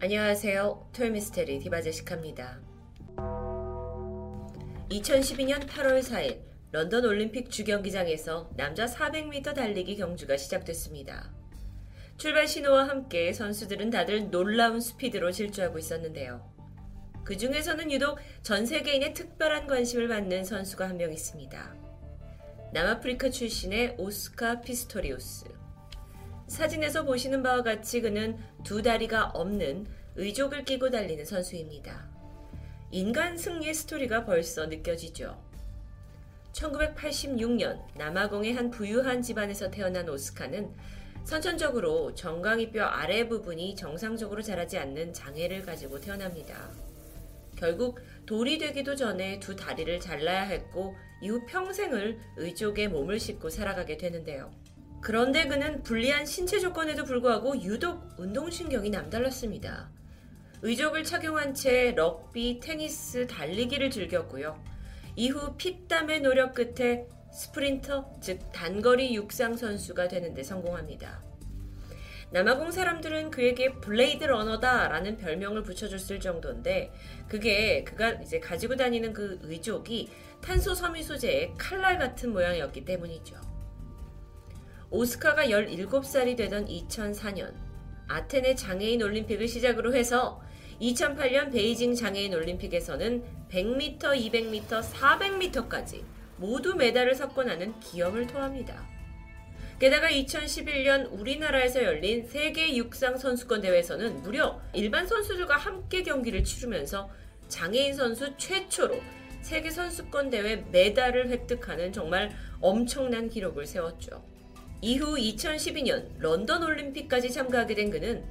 안녕하세요. 토요미스테리 디바제시카입니다. 2012년 8월 4일 런던 올림픽 주경기장에서 남자 400m 달리기 경주가 시작됐습니다. 출발 신호와 함께 선수들은 다들 놀라운 스피드로 질주하고 있었는데요. 그 중에서는 유독 전 세계인의 특별한 관심을 받는 선수가 한 명 있습니다. 남아프리카 출신의 오스카 피스토리우스. 사진에서 보시는 바와 같이 그는 두 다리가 없는 의족을 끼고 달리는 선수입니다. 인간 승리의 스토리가 벌써 느껴지죠. 1986년 남아공의 한 부유한 집안에서 태어난 오스카는 선천적으로 정강이뼈 아래 부분이 정상적으로 자라지 않는 장애를 가지고 태어납니다. 결국 돌이 되기도 전에 두 다리를 잘라야 했고 이후 평생을 의족에 몸을 싣고 살아가게 되는데요. 그런데 그는 불리한 신체 조건에도 불구하고 유독 운동신경이 남달랐습니다. 의족을 착용한 채 럭비, 테니스, 달리기를 즐겼고요. 이후 피땀의 노력 끝에 스프린터, 즉 단거리 육상 선수가 되는데 성공합니다. 남아공 사람들은 그에게 blade runner다라는 별명을 붙여줬을 정도인데 그게 그가 이제 가지고 다니는 그 의족이 탄소 섬유 소재의 칼날 같은 모양이었기 때문이죠. 오스카가 17살이 되던 2004년 아테네 장애인 올림픽을 시작으로 해서 2008년 베이징 장애인 올림픽에서는 100m, 200m, 400m까지 모두 메달을 석권하는 기염을 토합니다. 게다가 2011년 우리나라에서 열린 세계 육상 선수권 대회에서는 무려 일반 선수들과 함께 경기를 치르면서 장애인 선수 최초로 세계 선수권 대회 메달을 획득하는 정말 엄청난 기록을 세웠죠. 이후 2012년 런던 올림픽까지 참가하게 된 그는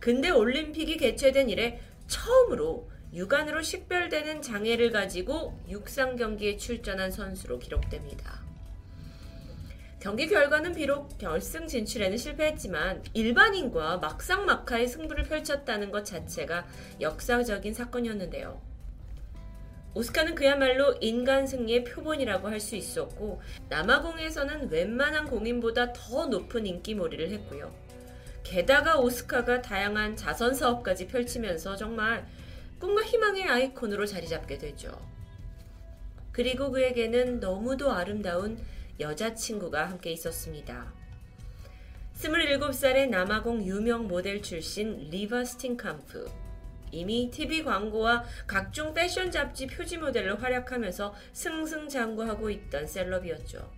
근대 올림픽이 개최된 이래 처음으로 육안으로 식별되는 장애를 가지고 육상 경기에 출전한 선수로 기록됩니다. 경기 결과는 비록 결승 진출에는 실패했지만 일반인과 막상막하의 승부를 펼쳤다는 것 자체가 역사적인 사건이었는데요. 오스카는 그야말로 인간 승리의 표본이라고 할 수 있었고 남아공에서는 웬만한 공인보다 더 높은 인기몰이를 했고요. 게다가 오스카가 다양한 자선 사업까지 펼치면서 정말 꿈과 희망의 아이콘으로 자리 잡게 되죠. 그리고 그에게는 너무도 아름다운 여자친구가 함께 있었습니다. 27살의 남아공 유명 모델 출신 리바 스틴캄프. 이미 TV 광고와 각종 패션 잡지 표지 모델로 활약하면서 승승장구하고 있던 celeb이었죠.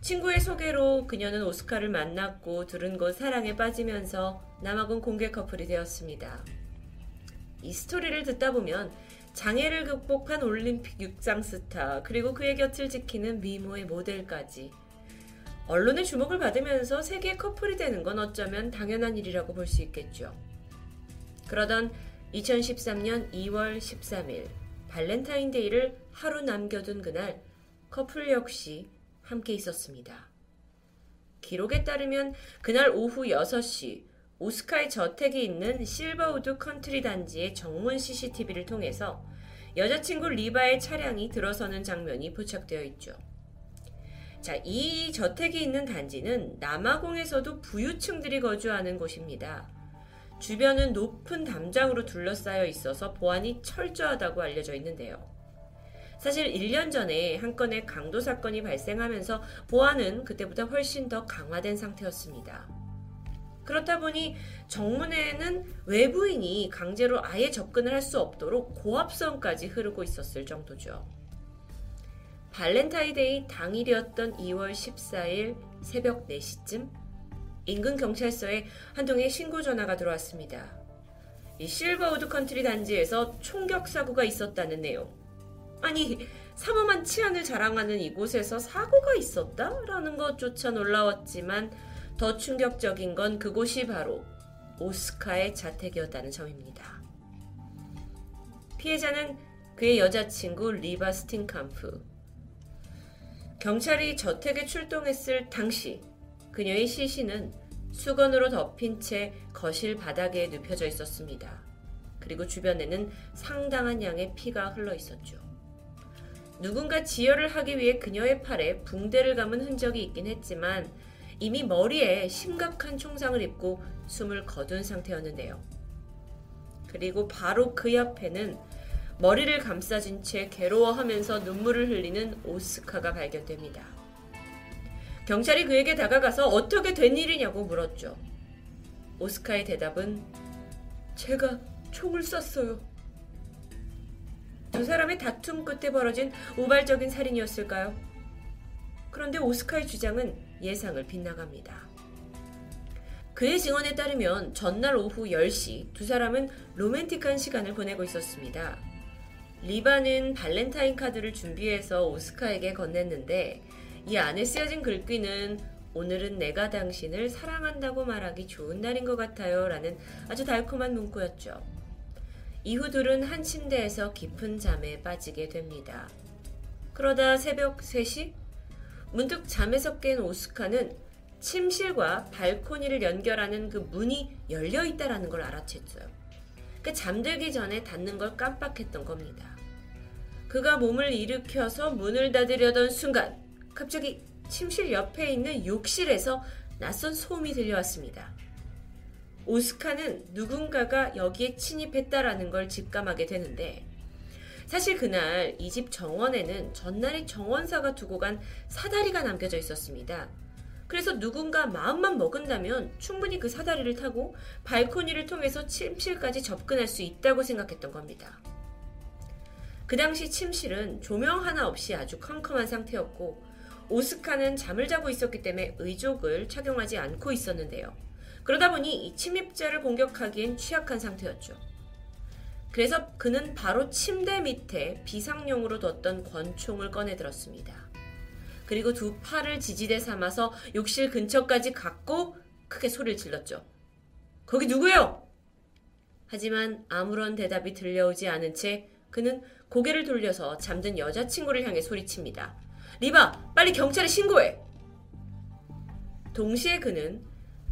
친구의 소개로 그녀는 오스카를 만났고 둘은 곧 사랑에 빠지면서 남아공 공개 커플이 되었습니다. 이 스토리를 듣다 보면 장애를 극복한 올림픽 육상 스타, 그리고 그의 곁을 지키는 미모의 모델까지 언론의 주목을 받으면서 세기의 커플이 되는 건 어쩌면 당연한 일이라고 볼 수 있겠죠. 그러던 2013년 2월 13일 발렌타인데이를 하루 남겨둔 그날 커플 역시 함께 있었습니다. 기록에 따르면 그날 오후 6시 오스카의 저택이 있는 실버우드 컨트리 단지의 정문 CCTV를 통해서 여자친구 리바의 차량이 들어서는 장면이 포착되어 있죠. 자, 이 저택이 있는 단지는 남아공에서도 부유층들이 거주하는 곳입니다. 주변은 높은 담장으로 둘러싸여 있어서 보안이 철저하다고 알려져 있는데요. 사실 1년 전에 한 건의 강도 사건이 발생하면서 보안은 그때보다 훨씬 더 강화된 상태였습니다. 그렇다 보니 정문에는 외부인이 강제로 아예 접근을 할 수 없도록 고압선까지 흐르고 있었을 정도죠. 발렌타인데이 당일이었던 2월 14일 새벽 4시쯤 인근 경찰서에 한 통의 신고 전화가 들어왔습니다. 이 실버우드 컨트리 단지에서 총격 사고가 있었다는 내용. 아니, 삼엄한 치안을 자랑하는 이곳에서 사고가 있었다라는 것조차 놀라웠지만 더 충격적인 건 그곳이 바로 오스카의 자택이었다는 점입니다. 피해자는 그의 여자친구 리바 스틴캄프. 경찰이 저택에 출동했을 당시 그녀의 시신은 수건으로 덮인 채 거실 바닥에 눕혀져 있었습니다. 그리고 주변에는 상당한 양의 피가 흘러 있었죠. 누군가 지혈을 하기 위해 그녀의 팔에 붕대를 감은 흔적이 있긴 했지만 이미 머리에 심각한 총상을 입고 숨을 거둔 상태였는데요. 그리고 바로 그 옆에는 머리를 감싸진 채 괴로워하면서 눈물을 흘리는 오스카가 발견됩니다. 경찰이 그에게 다가가서 어떻게 된 일이냐고 물었죠. 오스카의 대답은 제가 총을 쐈어요. 두 사람의 다툼 끝에 벌어진 우발적인 살인이었을까요? 그런데 오스카의 주장은 예상을 빗나갑니다. 그의 증언에 따르면 전날 오후 10시 두 사람은 로맨틱한 시간을 보내고 있었습니다. 리바는 발렌타인 카드를 준비해서 오스카에게 건넸는데 이 안에 쓰여진 글귀는 오늘은 내가 당신을 사랑한다고 말하기 좋은 날인 것 같아요 라는 아주 달콤한 문구였죠. 이후 둘은 한 침대에서 깊은 잠에 빠지게 됩니다. 그러다 새벽 3시 문득 잠에서 깬 오스카는 침실과 발코니를 연결하는 그 문이 열려 있다라는 걸 알아챘어요. 그 잠들기 전에 닫는 걸 깜빡했던 겁니다. 그가 몸을 일으켜서 문을 닫으려던 순간 갑자기 침실 옆에 있는 욕실에서 낯선 소음이 들려왔습니다. 오스카는 누군가가 여기에 침입했다라는 걸 직감하게 되는데 사실 그날 이 집 정원에는 전날에 정원사가 두고 간 사다리가 남겨져 있었습니다. 그래서 누군가 마음만 먹은다면 충분히 그 사다리를 타고 발코니를 통해서 침실까지 접근할 수 있다고 생각했던 겁니다. 그 당시 침실은 조명 하나 없이 아주 컴컴한 상태였고 오스카는 잠을 자고 있었기 때문에 의족을 착용하지 않고 있었는데요. 그러다 보니 이 침입자를 공격하기엔 취약한 상태였죠. 그래서 그는 바로 침대 밑에 비상용으로 뒀던 권총을 꺼내 들었습니다. 그리고 두 팔을 지지대 삼아서 욕실 근처까지 갔고 크게 소리를 질렀죠. 거기 누구요? 하지만 아무런 대답이 들려오지 않은 채 그는 고개를 돌려서 잠든 여자친구를 향해 소리칩니다. 리바, 빨리 경찰에 신고해! 동시에 그는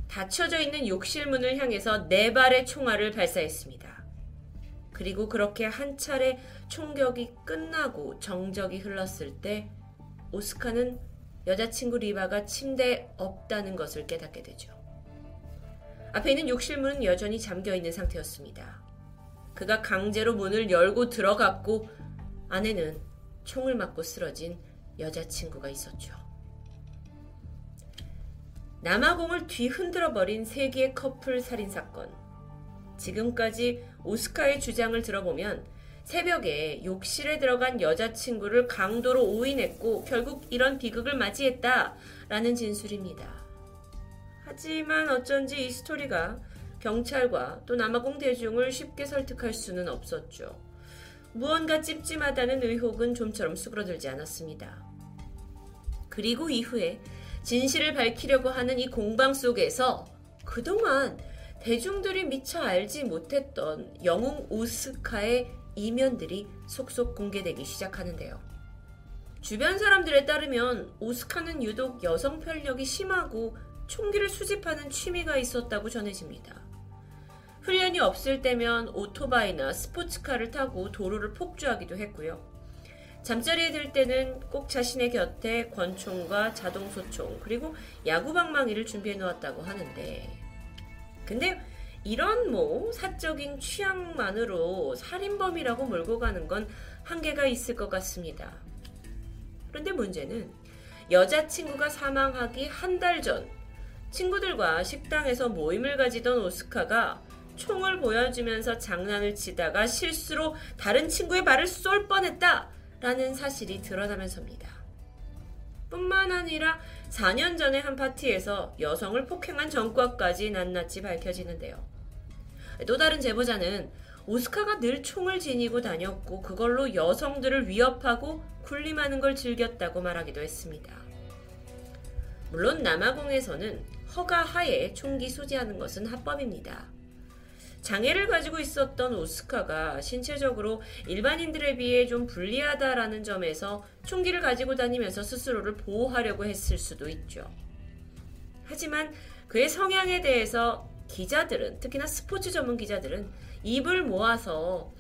닫혀져 있는 욕실 문을 향해서 네 발의 총알을 발사했습니다. 그리고 그렇게 한 차례 총격이 끝나고 정적이 흘렀을 때 오스카는 여자친구 리바가 침대에 없다는 것을 깨닫게 되죠. 앞에 있는 욕실 문은 여전히 잠겨 있는 상태였습니다. 그가 강제로 문을 열고 들어갔고 안에는 총을 맞고 쓰러진 여자친구가 있었죠. 남아공을 뒤흔들어 버린 세계의 커플 살인 사건. 지금까지 오스카의 주장을 들어보면 새벽에 욕실에 들어간 여자친구를 강도로 오인했고 결국 이런 비극을 맞이했다라는 진술입니다. 하지만 어쩐지 이 스토리가 경찰과 또 남아공 대중을 쉽게 설득할 수는 없었죠. 무언가 찝찝하다는 의혹은 좀처럼 수그러들지 않았습니다. 그리고 이후에 진실을 밝히려고 하는 이 공방 속에서 그동안 대중들이 미처 알지 못했던 영웅 오스카의 이면들이 속속 공개되기 시작하는데요. 주변 사람들에 따르면 오스카는 유독 여성 편력이 심하고 총기를 수집하는 취미가 있었다고 전해집니다. 훈련이 없을 때면 오토바이나 스포츠카를 타고 도로를 폭주하기도 했고요. 잠자리에 들 때는 꼭 자신의 곁에 권총과 자동소총 그리고 야구방망이를 준비해 놓았다고 하는데 근데 이런 뭐 사적인 취향만으로 살인범이라고 몰고 가는 건 한계가 있을 것 같습니다. 그런데 문제는 여자친구가 사망하기 한 달 전 친구들과 식당에서 모임을 가지던 오스카가 총을 보여주면서 장난을 치다가 실수로 다른 친구의 발을 쏠 뻔했다 라는 사실이 드러나면서입니다. 뿐만 아니라 4년 전에 한 파티에서 여성을 폭행한 전과까지 낱낱이 밝혀지는데요. 또 다른 제보자는 오스카가 늘 총을 지니고 다녔고 그걸로 여성들을 위협하고 군림하는 걸 즐겼다고 말하기도 했습니다. 물론 남아공에서는 허가 하에 총기 소지하는 것은 합법입니다. 장애를 가지고 있었던 오스카가 신체적으로 일반인들에 비해 좀 불리하다라는 점에서 총기를 가지고 다니면서 스스로를 보호하려고 했을 수도 있죠. 하지만 그의 성향에 대해서 기자들은 특히나 스포츠 전문 기자들은 입을 모아서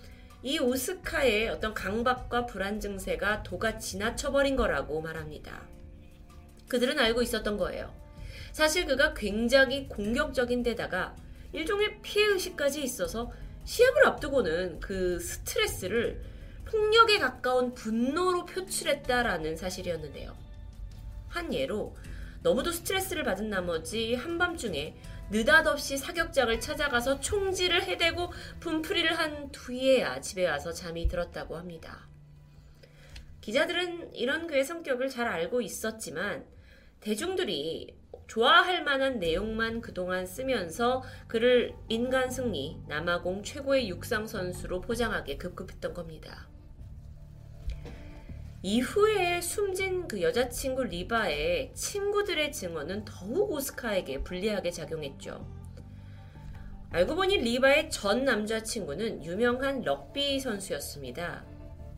이 오스카의 어떤 강박과 불안 증세가 도가 지나쳐버린 거라고 말합니다. 그들은 알고 있었던 거예요. 사실 그가 굉장히 공격적인 데다가 일종의 피해의식까지 있어서 시합을 앞두고는 그 스트레스를 폭력에 가까운 분노로 표출했다라는 사실이었는데요. 한 예로 너무도 스트레스를 받은 나머지 한밤중에 느닷없이 사격장을 찾아가서 총질을 해대고 분풀이를 한 뒤에야 집에 와서 잠이 들었다고 합니다. 기자들은 이런 그의 성격을 잘 알고 있었지만 대중들이 좋아할 만한 내용만 그동안 쓰면서 그를 인간 승리, 남아공 최고의 육상 선수로 포장하게 급급했던 겁니다. 이후에 숨진 그 여자친구 리바의 친구들의 증언은 더욱 오스카에게 불리하게 작용했죠. 알고 보니 리바의 전 남자친구는 유명한 럭비 선수였습니다.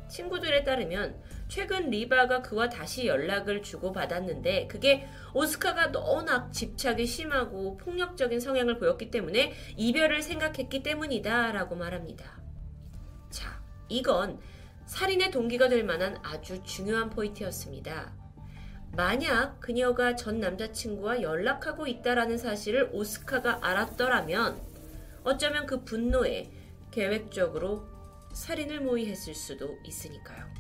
친구들에 따르면 최근 리바가 그와 다시 연락을 주고받았는데 그게 오스카가 너무나 집착이 심하고 폭력적인 성향을 보였기 때문에 이별을 생각했기 때문이다 라고 말합니다. 자, 이건 살인의 동기가 될 만한 아주 중요한 포인트였습니다. 만약 그녀가 전 남자친구와 연락하고 있다라는 사실을 오스카가 알았더라면 어쩌면 그 분노에 계획적으로 살인을 모의했을 수도 있으니까요.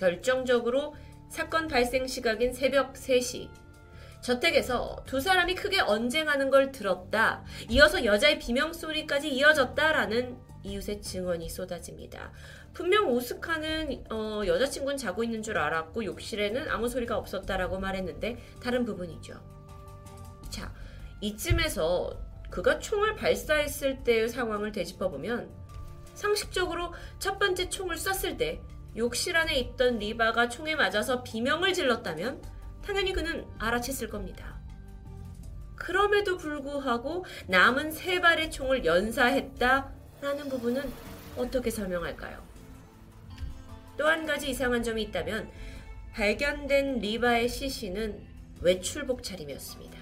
결정적으로 사건 발생 시각인 새벽 3시. 저택에서 두 사람이 크게 언쟁하는 걸 들었다. 이어서 여자의 비명소리까지 이어졌다라는 이웃의 증언이 쏟아집니다. 분명 오스카는 어, 여자친구는 자고 있는 줄 알았고 욕실에는 아무 소리가 없었다라고 말했는데 다른 부분이죠. 자, 이쯤에서 그가 총을 발사했을 때의 상황을 되짚어보면 상식적으로 첫 번째 총을 쐈을 때 욕실 안에 있던 리바가 총에 맞아서 비명을 질렀다면 당연히 그는 알아챘을 겁니다. 그럼에도 불구하고 남은 세 발의 총을 연사했다라는 부분은 어떻게 설명할까요? 또 한 가지 이상한 점이 있다면 발견된 리바의 시신은 외출복 차림이었습니다.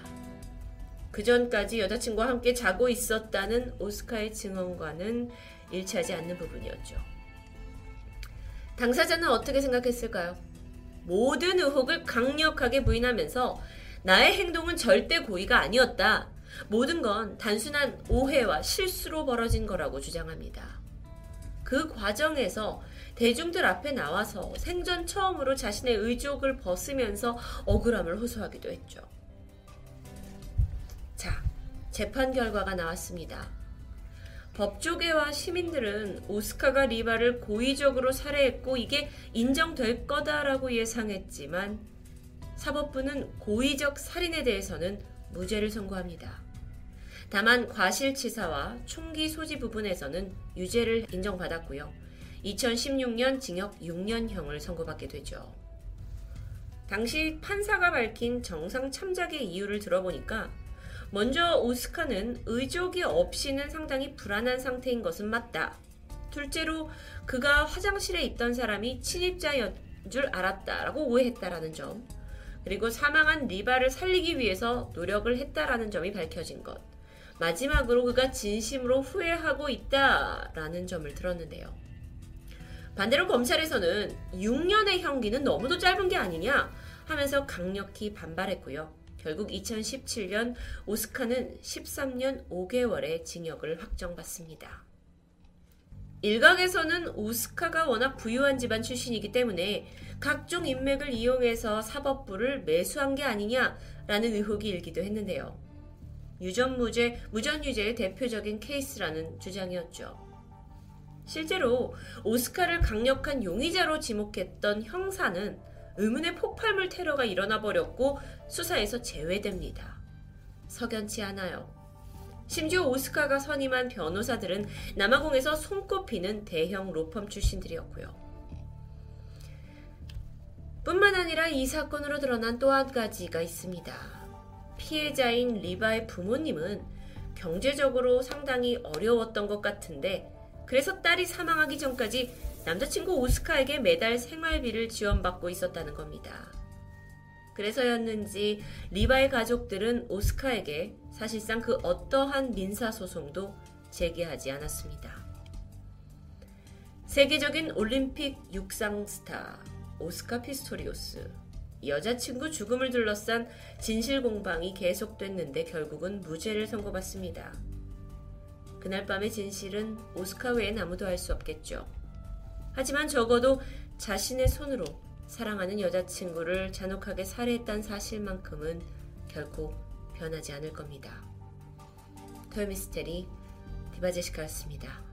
그 전까지 여자친구와 함께 자고 있었다는 오스카의 증언과는 일치하지 않는 부분이었죠. 당사자는 어떻게 생각했을까요? 모든 의혹을 강력하게 부인하면서 나의 행동은 절대 고의가 아니었다. 모든 건 단순한 오해와 실수로 벌어진 거라고 주장합니다. 그 과정에서 대중들 앞에 나와서 생전 처음으로 자신의 의족을 벗으면서 억울함을 호소하기도 했죠. 자, 재판 결과가 나왔습니다. 법조계와 시민들은 오스카가 리바를 고의적으로 살해했고 이게 인정될 거다라고 예상했지만 사법부는 고의적 살인에 대해서는 무죄를 선고합니다. 다만 과실치사와 총기 소지 부분에서는 유죄를 인정받았고요. 2016년 징역 6년형을 선고받게 되죠. 당시 판사가 밝힌 정상 참작의 이유를 들어보니까 먼저 오스카는 의족이 없이는 상당히 불안한 상태인 것은 맞다. 둘째로 그가 화장실에 있던 사람이 침입자였 줄 알았다라고 오해했다라는 점. 그리고 사망한 리바를 살리기 위해서 노력을 했다라는 점이 밝혀진 것. 마지막으로 그가 진심으로 후회하고 있다라는 점을 들었는데요. 반대로 검찰에서는 6년의 형기는 너무도 짧은 게 아니냐 하면서 강력히 반발했고요. 결국 2017년 오스카는 13년 5개월의 징역을 확정받습니다. 일각에서는 오스카가 워낙 부유한 집안 출신이기 때문에 각종 인맥을 이용해서 사법부를 매수한 게 아니냐라는 의혹이 일기도 했는데요. 유전무죄, 무전유죄의 대표적인 케이스라는 주장이었죠. 실제로 오스카를 강력한 용의자로 지목했던 형사는 의문의 폭발물 테러가 일어나 버렸고 수사에서 제외됩니다. 석연치 않아요. 심지어 오스카가 선임한 변호사들은 남아공에서 손꼽히는 대형 로펌 출신들이었고요. 뿐만 아니라 이 사건으로 드러난 또 한 가지가 있습니다. 피해자인 리바의 부모님은 경제적으로 상당히 어려웠던 것 같은데 그래서 딸이 사망하기 전까지 남자친구 오스카에게 매달 생활비를 지원받고 있었다는 겁니다. 그래서였는지 리바의 가족들은 오스카에게 사실상 그 어떠한 민사소송도 제기하지 않았습니다. 세계적인 올림픽 육상 스타 오스카 피스토리우스 여자친구 죽음을 둘러싼 진실 공방이 계속됐는데 결국은 무죄를 선고받습니다. 그날 밤의 진실은 오스카 외엔 아무도 알 수 없겠죠. 하지만 적어도 자신의 손으로 사랑하는 여자친구를 잔혹하게 살해했다는 사실만큼은 결코 변하지 않을 겁니다. 토요미스테리 디바제시카였습니다.